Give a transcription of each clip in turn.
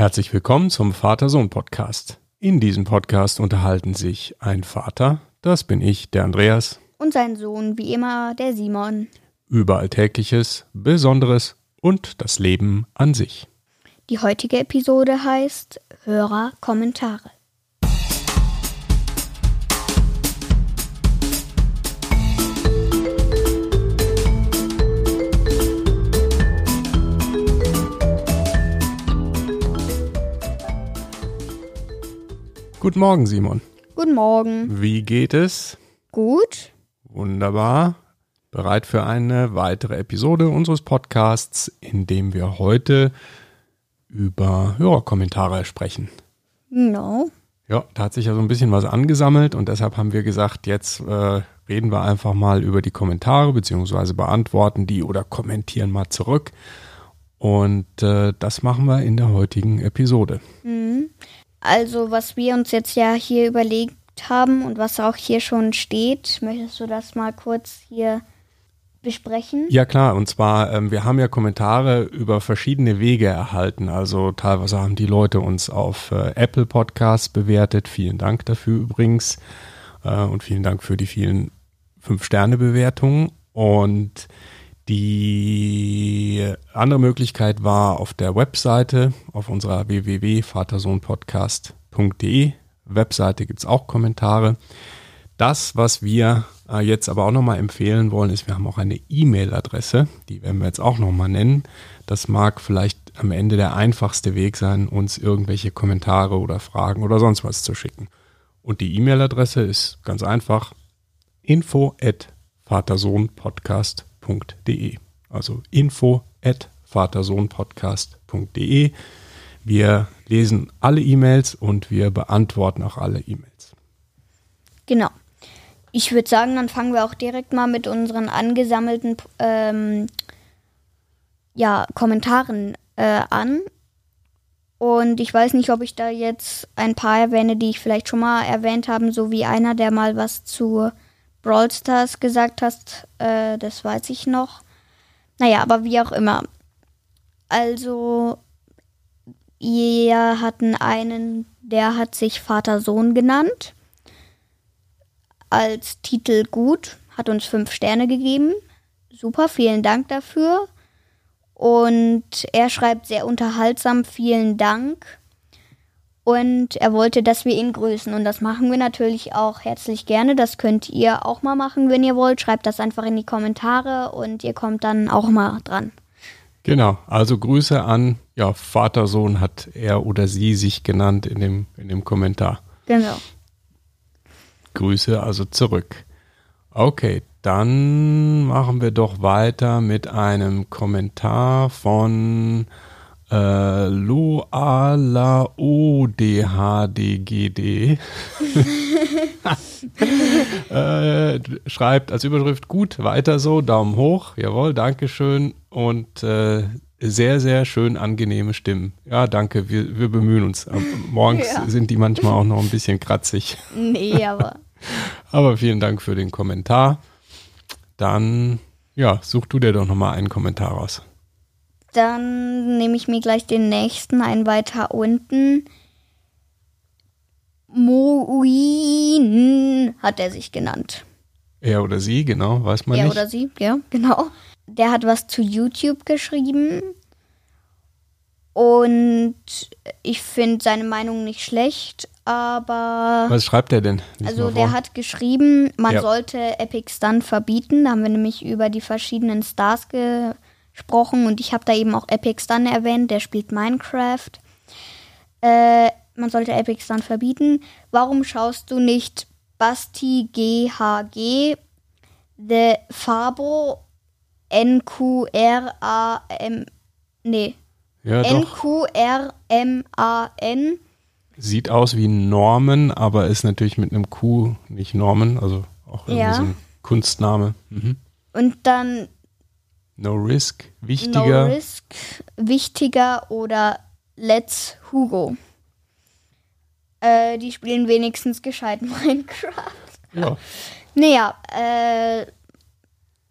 Herzlich willkommen zum Vater-Sohn-Podcast. In diesem Podcast unterhalten sich ein Vater, das bin ich, der Andreas, Und sein Sohn, wie immer, der Simon. über Alltägliches, Besonderes und das Leben an sich. Die heutige Episode heißt Hörer-Kommentare. Guten Morgen, Simon. Guten Morgen. Wie geht es? Gut? Wunderbar. Bereit für eine weitere Episode unseres Podcasts, in dem wir heute über Hörerkommentare sprechen. No. Ja, da hat sich ja so ein bisschen was angesammelt und deshalb haben wir gesagt, jetzt äh, reden wir einfach mal über die Kommentare beziehungsweise beantworten die oder kommentieren mal zurück. Und äh, das machen wir in der heutigen Episode. Mhm. Also, was wir uns jetzt ja hier überlegt haben und was auch hier schon steht, möchtest du das mal kurz hier besprechen? Ja klar, und zwar, ähm, wir haben ja Kommentare über verschiedene Wege erhalten. Also teilweise haben die Leute uns auf äh, Apple Podcasts bewertet. Vielen Dank dafür übrigens. Äh, und vielen Dank für die vielen Fünf-Sterne-Bewertungen. Und die andere Möglichkeit war auf der Webseite, auf unserer www.vatersohnpodcast.de Webseite gibt es auch Kommentare. Das, was wir äh, jetzt aber auch nochmal empfehlen wollen, ist, wir haben auch eine E-Mail-Adresse, die werden wir jetzt auch nochmal nennen. Das mag vielleicht am Ende der einfachste Weg sein, uns irgendwelche Kommentare oder Fragen oder sonst was zu schicken. Und die E-Mail-Adresse ist ganz einfach info at vatersohnpodcast.de. Also info at vatersohnpodcast.de. Wir lesen alle E-Mails und wir beantworten auch alle E-Mails. Genau. Ich würde sagen, dann fangen wir auch direkt mal mit unseren angesammelten ähm, ja, Kommentaren äh, an. Und ich weiß nicht, ob ich da jetzt ein paar erwähne, die ich vielleicht schon mal erwähnt habe, so wie einer, der mal was zu Brawl Stars gesagt hat. Äh, das weiß ich noch. Naja, aber wie auch immer. Also, wir hatten einen, der hat sich Vater-Sohn genannt. Als Titel gut, hat uns fünf Sterne gegeben. Super, vielen Dank dafür. Und er schreibt sehr unterhaltsam, vielen Dank. Und er wollte, dass wir ihn grüßen. Und das machen wir natürlich auch herzlich gerne. Das könnt ihr auch mal machen, wenn ihr wollt. Schreibt das einfach in die Kommentare und ihr kommt dann auch mal dran. Genau, also Grüße an, ja, Vater, Sohn hat er oder sie sich genannt in dem, in dem Kommentar. Genau. Grüße also zurück. Okay, dann machen wir doch weiter mit einem Kommentar von äh, LoAlaODHDGD. äh, schreibt als Überschrift gut, weiter so, Daumen hoch, jawohl, Dankeschön und äh, sehr, sehr schön angenehme Stimmen. Ja, danke, wir, wir bemühen uns. Morgens Ja. sind die manchmal auch noch ein bisschen kratzig. Nee, aber. Aber vielen Dank für den Kommentar. Dann, ja, such du dir doch nochmal einen Kommentar raus. Dann nehme ich mir gleich den nächsten, einen weiter unten. Moin hat er sich genannt. Er oder sie, genau, weiß man er nicht. oder sie, ja, genau. Der hat was zu YouTube geschrieben. Und ich finde seine Meinung nicht schlecht, aber. Was schreibt er denn? Lies Also der hat geschrieben, man Ja. sollte Epic Stunt verbieten. Da haben wir nämlich über die verschiedenen Stars gesprochen und ich habe da eben auch Epic Stunt erwähnt, der spielt Minecraft. Äh, man sollte Epic Stunt verbieten. Warum schaust du nicht Basti GHG, The Fabo, NQRAM, nee, Ja. NQRMAN. Sieht aus wie Norman, aber ist natürlich mit einem Q nicht Norman, also auch irgendwie Ja. so ein Kunstname. Mhm. Und dann No Risk, wichtiger. No Risk, wichtiger oder Let's Hugo. Äh, die spielen wenigstens gescheit Minecraft. Ja. Naja, äh,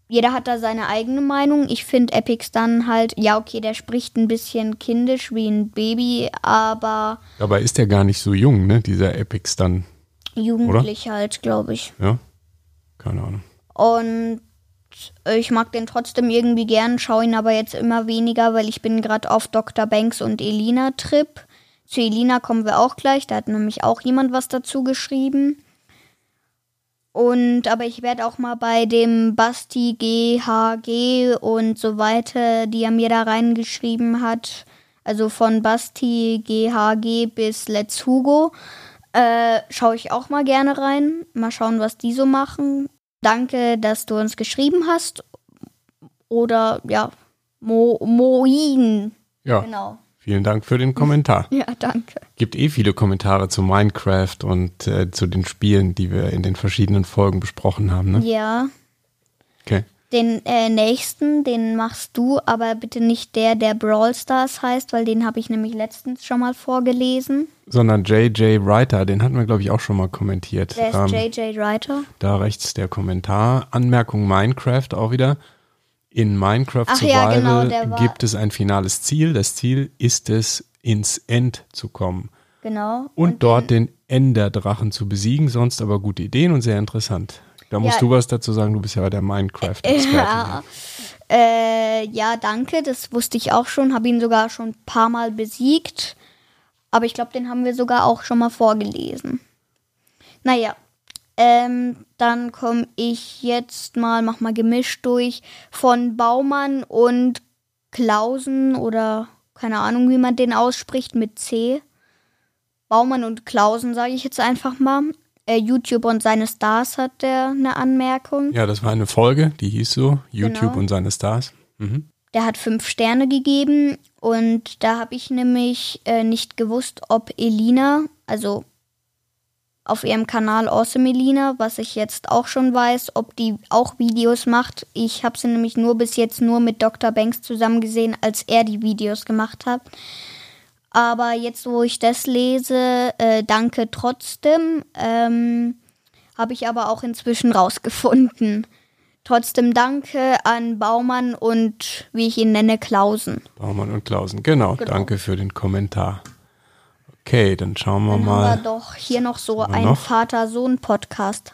jeder hat da seine eigene Meinung. Ich finde Epics dann halt, ja, okay, der spricht ein bisschen kindisch wie ein Baby, aber Dabei ist der gar nicht so jung, ne? Dieser Epics dann. jugendlich halt, glaube ich. Ja? Keine Ahnung. Und ich mag den trotzdem irgendwie gern, schaue ihn aber jetzt immer weniger, weil ich bin gerade auf Dr. Banks und Elina Trip. Zu Elina kommen wir auch gleich, da hat nämlich auch jemand was dazu geschrieben. Und aber ich werde auch mal bei dem Basti GHG und so weiter, die er mir da reingeschrieben hat, also von Basti GHG bis Let's Hugo, äh, schaue ich auch mal gerne rein. Mal schauen, was die so machen. Danke, dass du uns geschrieben hast. Oder ja, Mo Moin. Ja. Genau. Vielen Dank für den Kommentar. Ja, danke. Gibt eh viele Kommentare zu Minecraft und äh, zu den Spielen, die wir in den verschiedenen Folgen besprochen haben, ne? Ja. Okay. Den äh, nächsten, den machst du, aber bitte nicht der, der Brawl Stars heißt, weil den habe ich nämlich letztens schon mal vorgelesen. Sondern JJ Writer, den hatten wir, glaube ich, auch schon mal kommentiert. Der ist Ähm, JJ Writer. Da rechts der Kommentar. Anmerkung Minecraft auch wieder. In Minecraft Ach Survival ja, genau, gibt es ein finales Ziel. Das Ziel ist es, ins End zu kommen Genau. und, dort den Enderdrachen zu besiegen. Sonst aber gute Ideen und sehr interessant. Da musst Ja. du was dazu sagen. Du bist ja der Minecraft-Experte. Ja, äh, ja, danke. Das wusste ich auch schon. Habe ihn sogar schon ein paar Mal besiegt. Aber ich glaube, den haben wir sogar auch schon mal vorgelesen. Naja, ähm, dann komme ich jetzt mal, mach mal gemischt durch, von Baumann und Klausen oder keine Ahnung, wie man den ausspricht, mit C. Baumann und Klausen, sage ich jetzt einfach mal. Äh, YouTube und seine Stars hat der eine Anmerkung. Ja, das war eine Folge, die hieß so, YouTube Genau. und seine Stars. Mhm. Der hat fünf Sterne gegeben und da habe ich nämlich äh, nicht gewusst, ob Elina, also auf ihrem Kanal Awesome Elina, was ich jetzt auch schon weiß, ob die auch Videos macht. Ich habe sie nämlich nur bis jetzt nur mit Dr. Banks zusammen gesehen, als er die Videos gemacht hat. Aber jetzt, wo ich das lese, äh, danke trotzdem, ähm, habe ich aber auch inzwischen rausgefunden. Trotzdem danke an Baumann und, wie ich ihn nenne, Klausen. Baumann und Klausen. Genau, Genau. danke für den Kommentar. Okay, dann schauen wir Dann mal. haben wir doch hier noch so einen noch? Vater-Sohn-Podcast.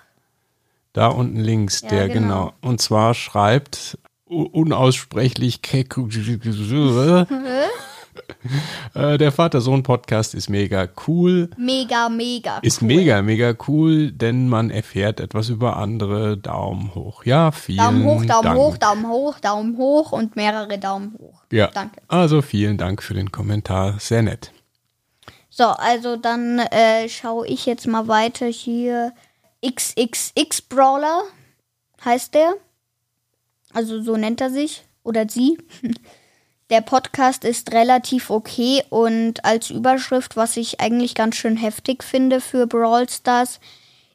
Da unten links, Ja, der genau. genau. Und zwar schreibt unaussprechlich der Vater-Sohn-Podcast ist mega cool. Mega, mega. Ist cool. mega, mega cool, denn man erfährt etwas über andere. Daumen hoch. Ja, vielen Daumen hoch, Daumen Dank. hoch, Daumen hoch, Daumen hoch und mehrere Daumen hoch. Ja, Danke. also vielen Dank für den Kommentar. Sehr nett. So, also dann äh, schaue ich jetzt mal weiter hier. XXX Brawler heißt der. Also so nennt er sich. Oder sie. Der Podcast ist relativ okay und als Überschrift, was ich eigentlich ganz schön heftig finde für Brawl Stars,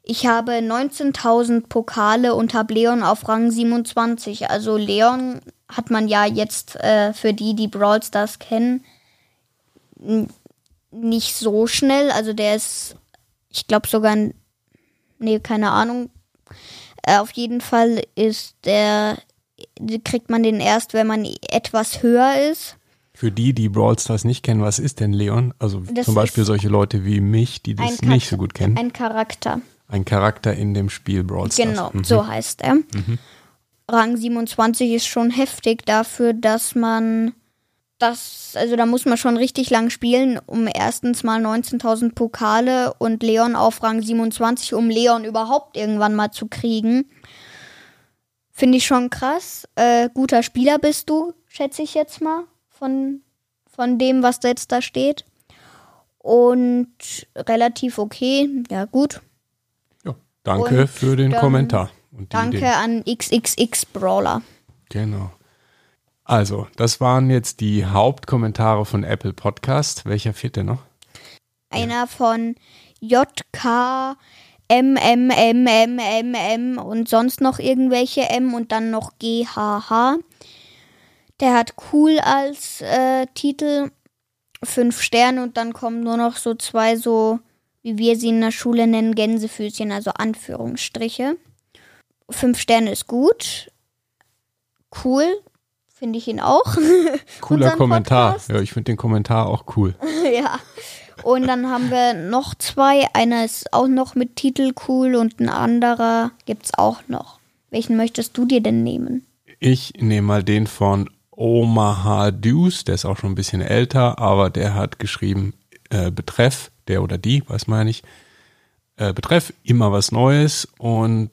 ich habe 19.000 Pokale und habe Leon auf Rang 27. Also Leon hat man ja jetzt äh, für die, die Brawl Stars kennen, nicht so schnell. Also der ist, ich glaube sogar, nee, keine Ahnung. Äh, auf jeden Fall ist der, kriegt man den erst, wenn man etwas höher ist. Für die, die Brawl Stars nicht kennen, was ist denn Leon? Also Das zum Beispiel solche Leute wie mich, die das nicht so gut kennen. Ein Charakter. Ein Charakter in dem Spiel Brawl Stars. Genau, Mhm. so heißt er. Rang 27 ist schon heftig dafür, dass man das, also da muss man schon richtig lang spielen, um erstens mal 19.000 Pokale und Leon auf Rang 27, um Leon überhaupt irgendwann mal zu kriegen. Finde ich schon krass. Äh, guter Spieler bist du, schätze ich jetzt mal, von, von dem, was da jetzt da steht. Und relativ okay, ja gut. Ja, danke Und für den Kommentar. Danke Idee. an XXX Brawler. Genau. Also, das waren jetzt die Hauptkommentare von Apple Podcast. Welcher fehlt denn noch? Einer von JK MMMMMM und sonst noch irgendwelche M und dann noch GHH. Der hat cool als äh, Titel. Fünf Sterne und dann kommen nur noch so zwei so, wie wir sie in der Schule nennen, Gänsefüßchen, also Anführungsstriche. Fünf Sterne ist gut. cool. Finde ich ihn auch. Cooler Kommentar. Podcast. Ja, ich finde den Kommentar auch cool. ja. Und dann haben wir noch zwei. Einer ist auch noch mit Titel cool und ein anderer gibt's auch noch. Welchen möchtest du dir denn nehmen? Ich nehme mal den von Omaha Deuce, der ist auch schon ein bisschen älter, aber der hat geschrieben, äh, Betreff, der oder die, weiß man ja nicht, äh, Betreff, immer was Neues und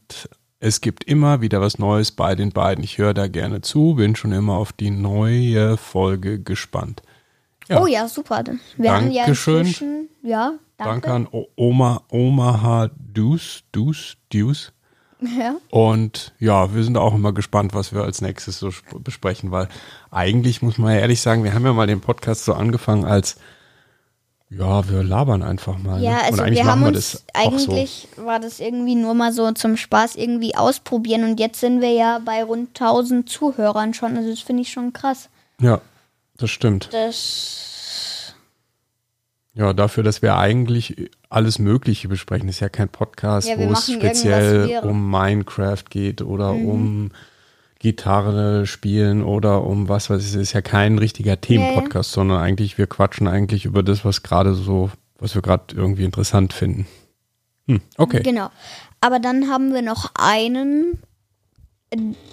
es gibt immer wieder was Neues bei den beiden. Ich höre da gerne zu, bin schon immer auf die neue Folge gespannt. Ja. Oh ja, super. Wir haben ja Dankeschön. ja, danke. Danke an Oma, Omaha Deuce, Deuce, Deuce. Ja. Und ja, wir sind auch immer gespannt, was wir als nächstes so sp- besprechen, weil eigentlich muss man ja ehrlich sagen, wir haben ja mal den Podcast so angefangen als, ja, wir labern einfach mal. Ja, ne? also Und eigentlich wir haben wir uns auch so. eigentlich war das irgendwie nur mal so zum Spaß irgendwie ausprobieren und jetzt sind wir ja bei rund 1000 Zuhörern schon. Also das finde ich schon krass. Ja, das stimmt. Das Ja, dafür, dass wir eigentlich alles Mögliche besprechen, ist ja kein Podcast, Ja, wo es speziell. Mhm. um Minecraft geht oder um Gitarre spielen oder um was weiß ich, es ist ja kein richtiger Themenpodcast, sondern eigentlich, wir quatschen eigentlich über das, was gerade so, was wir gerade irgendwie interessant finden. Hm, okay. genau. Aber dann haben wir noch einen,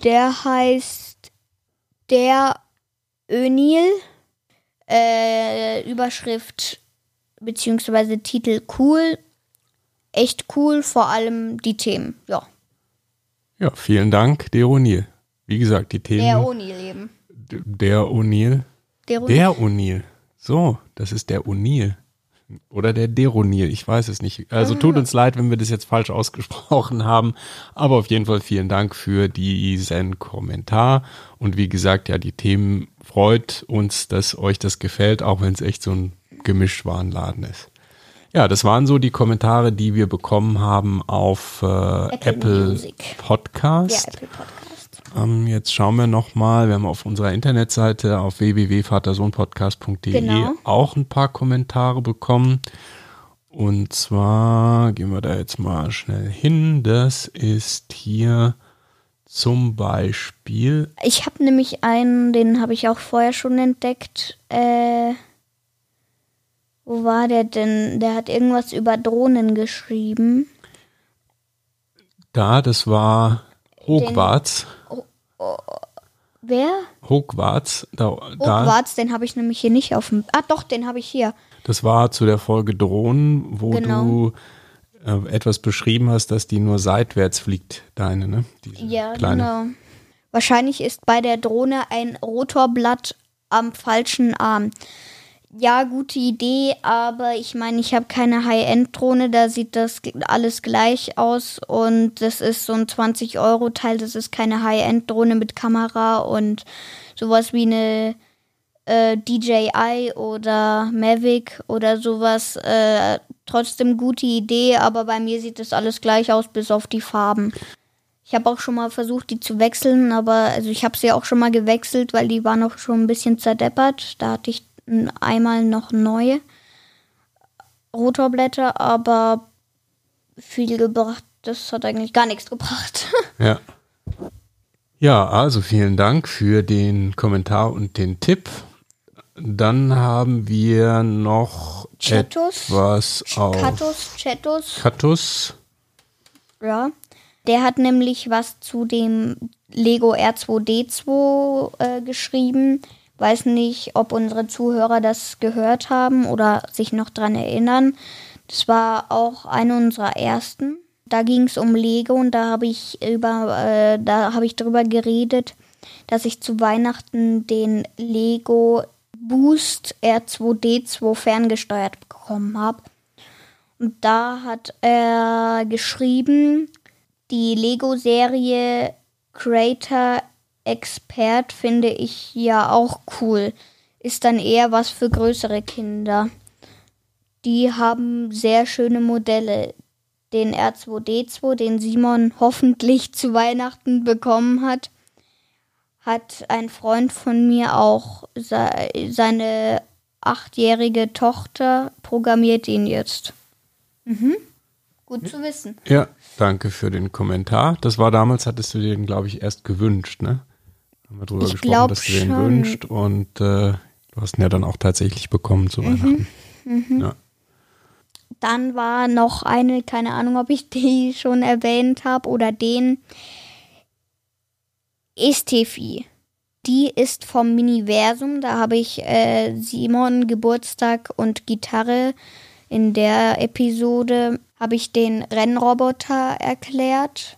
der heißt der Önil. Äh, Überschrift beziehungsweise Titel cool. Echt cool, vor allem die Themen. Ja. Ja, vielen Dank, der O'Neill. Wie gesagt, die Themen. Der O'Neill eben. Der O'Neill. Der O'Neill. Der O'Neill. So, das ist der O'Neill. Oder der Deronil, ich weiß es nicht. Also tut uns leid, wenn wir das jetzt falsch ausgesprochen haben. Aber auf jeden Fall vielen Dank für diesen Kommentar. Und wie gesagt, ja, die Themen freut uns, dass euch das gefällt, auch wenn es echt so ein Gemischtwarenladen ist. Ja, das waren so die Kommentare, die wir bekommen haben auf äh, Apple Apple. Podcast. Ja, Apple Podcast. Ähm, jetzt schauen wir nochmal, wir haben auf unserer Internetseite auf www.vatersohnpodcast.de Genau. auch ein paar Kommentare bekommen. Und zwar gehen wir da jetzt mal schnell hin. Das ist hier zum Beispiel, Ich habe nämlich einen, den habe ich auch vorher schon entdeckt. Äh, wo war der denn? Der hat irgendwas über Drohnen geschrieben. da, das war Hogwarts. Wer? Hogwarts, da, da, Hogwarts, den habe ich nämlich hier nicht auf dem. Ah, doch, den habe ich hier. das war zu der Folge Drohnen, wo Genau. du äh, etwas beschrieben hast, dass die nur seitwärts fliegt, deine, ne? Diese Ja, kleine. genau. Wahrscheinlich ist bei der Drohne ein Rotorblatt am falschen Arm. Ja, gute Idee, aber ich meine, ich habe keine High-End-Drohne, da sieht das alles gleich aus und das ist so ein 20-Euro-Teil, das ist keine High-End-Drohne mit Kamera und sowas wie eine äh, DJI oder Mavic oder sowas. Äh, trotzdem gute Idee, aber bei mir sieht das alles gleich aus, bis auf die Farben. Ich habe auch schon mal versucht, die zu wechseln, aber also ich habe sie auch schon mal gewechselt, weil die war noch schon ein bisschen zerdeppert. Da hatte ich einmal noch neue Rotorblätter, aber viel gebracht. Das hat eigentlich gar nichts gebracht. Ja. Ja, also vielen Dank für den Kommentar und den Tipp. Dann haben wir noch Chatus. etwas auf Katus, Chatus. Katus. Ja. Der hat nämlich was zu dem Lego R2D2 äh, geschrieben. Weiß nicht, ob unsere Zuhörer das gehört haben oder sich noch dran erinnern. Das war auch eine unserer ersten. Da ging es um Lego und da habe ich über, äh, da habe ich drüber geredet, dass ich zu Weihnachten den Lego Boost R2D2 ferngesteuert bekommen habe. Und da hat er geschrieben, die Lego-Serie Creator Expert finde ich ja auch cool. Ist dann eher was für größere Kinder. Die haben sehr schöne Modelle. Den R2D2, den Simon hoffentlich zu Weihnachten bekommen hat, hat ein Freund von mir auch. Se seine achtjährige Tochter programmiert ihn jetzt. Mhm. Gut zu wissen. Ja, danke für den Kommentar. Das war damals, hattest du den, glaube ich, erst gewünscht, ne? Haben wir drüber Ich gesprochen, dass du den schon. wünscht und äh, du hast ihn ja dann auch tatsächlich bekommen zu Weihnachten. Ja. Dann war noch eine, keine Ahnung, ob ich die schon erwähnt habe oder den Estefi. Die ist vom Miniversum. Da habe ich äh, Simon Geburtstag und Gitarre. In der Episode habe ich den Rennroboter erklärt,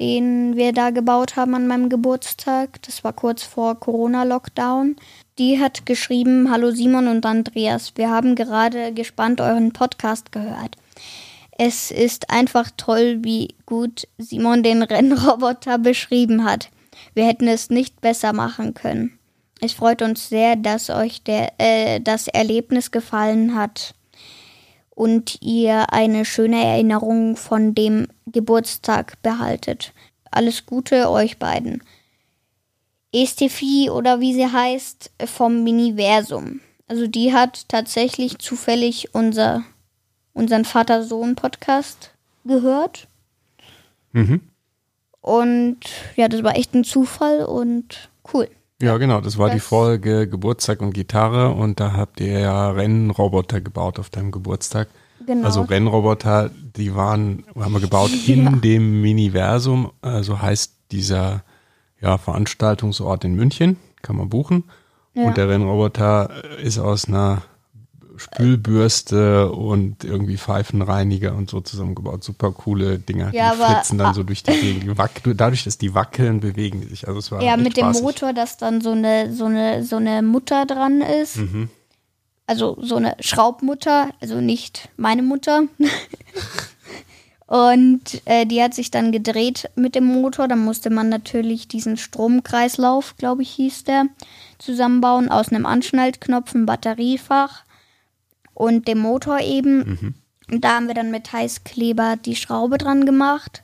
den wir da gebaut haben an meinem Geburtstag. Das war kurz vor Corona-Lockdown. Die hat geschrieben, Hallo Simon und Andreas, wir haben gerade gespannt euren Podcast gehört. Es ist einfach toll, wie gut Simon den Rennroboter beschrieben hat. Wir hätten es nicht besser machen können. Es freut uns sehr, dass euch der, äh, das Erlebnis gefallen hat und ihr eine schöne Erinnerung von dem Geburtstag behaltet. Alles Gute euch beiden. Estefi oder wie sie heißt, vom Miniversum. Also die hat tatsächlich zufällig unser, unseren Vater-Sohn-Podcast gehört. Mhm. Und ja, das war echt ein Zufall und cool. Ja, genau, das war die Das- Folge Geburtstag und Gitarre und da habt ihr ja Rennroboter gebaut auf deinem Geburtstag. Genau. Also Rennroboter, die waren, haben wir gebaut in Ja. dem Miniversum, äh, so heißt dieser ja, Veranstaltungsort in München, kann man buchen. Ja. Und der Rennroboter ist aus einer Spülbürste und irgendwie Pfeifenreiniger und so zusammengebaut. Super coole Dinger. Ja, die aber- flitzen dann so durch die Gegend. Wack- Dadurch, dass die wackeln, bewegen die sich. Also es war Ja, mit dem spaßig. Motor, dass dann so eine, so eine, so eine Mutter dran ist. Mhm. Also so eine Schraubmutter, also nicht meine Mutter. Und äh, die hat sich dann gedreht mit dem Motor. Dann musste man natürlich diesen Stromkreislauf, glaube ich, hieß der, zusammenbauen aus einem Anschnallknopf, einem Batteriefach und dem Motor eben. Und da haben wir dann mit Heißkleber die Schraube dran gemacht.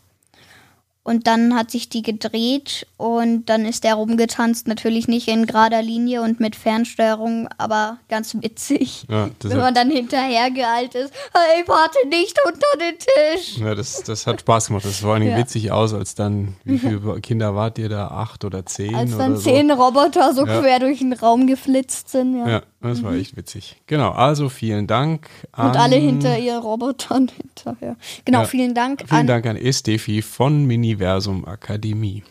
Und dann hat sich die gedreht und dann ist der rumgetanzt. Natürlich nicht in gerader Linie und mit Fernsteuerung, aber ganz witzig. Ja, Wenn man dann hinterher geeilt ist, hey, warte nicht unter den Tisch. Ja, das, das hat Spaß gemacht. Das sah vor allem Ja. witzig aus, als dann, wie viele Kinder wart ihr da? Acht oder zehn? Als dann so? zehn Roboter so Ja. quer durch den Raum geflitzt sind, ja. Das war echt witzig. Genau, also vielen Dank. An, Und alle hinter ihren Robotern hinterher. Genau, Ja. vielen Dank Vielen an. Dank an Estefi von Miniversum Akademie.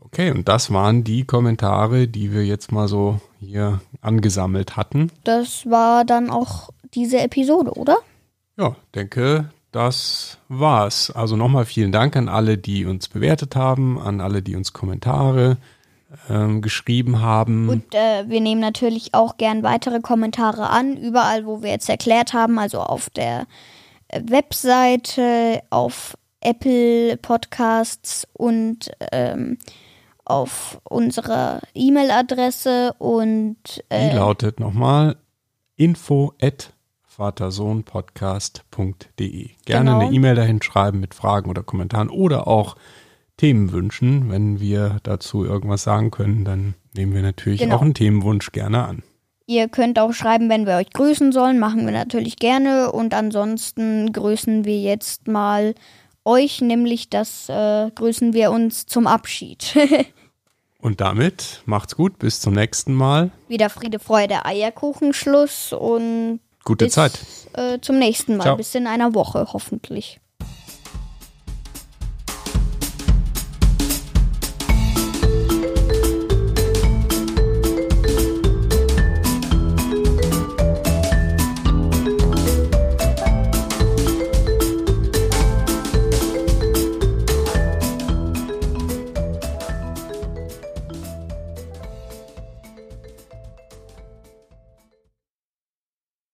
Okay, und das waren die Kommentare, die wir jetzt mal so hier angesammelt hatten. Das war dann auch diese Episode, oder? Ja, denke, das war's. Also nochmal vielen Dank an alle, die uns bewertet haben, an alle, die uns Kommentare ähm, geschrieben haben. Und äh, wir nehmen natürlich auch gern weitere Kommentare an, überall, wo wir jetzt erklärt haben, also auf der äh, Webseite, auf Apple Podcasts und ähm, auf unserer E-Mail-Adresse und Die äh, lautet nochmal info at vatersohnpodcast.de. Gerne Genau. eine E-Mail dahin schreiben mit Fragen oder Kommentaren oder auch Themenwünschen. Wenn wir dazu irgendwas sagen können, dann nehmen wir natürlich Genau. auch einen Themenwunsch gerne an. ihr könnt auch schreiben, wenn wir euch grüßen sollen, machen wir natürlich gerne. Und ansonsten grüßen wir jetzt mal euch, nämlich das äh, grüßen wir uns zum Abschied. Und damit macht's gut, bis zum nächsten Mal. Wieder Friede, Freude, Eierkuchenschluss und Gute bis Zeit. Äh, zum nächsten Mal. Ciao. Bis in einer Woche, hoffentlich.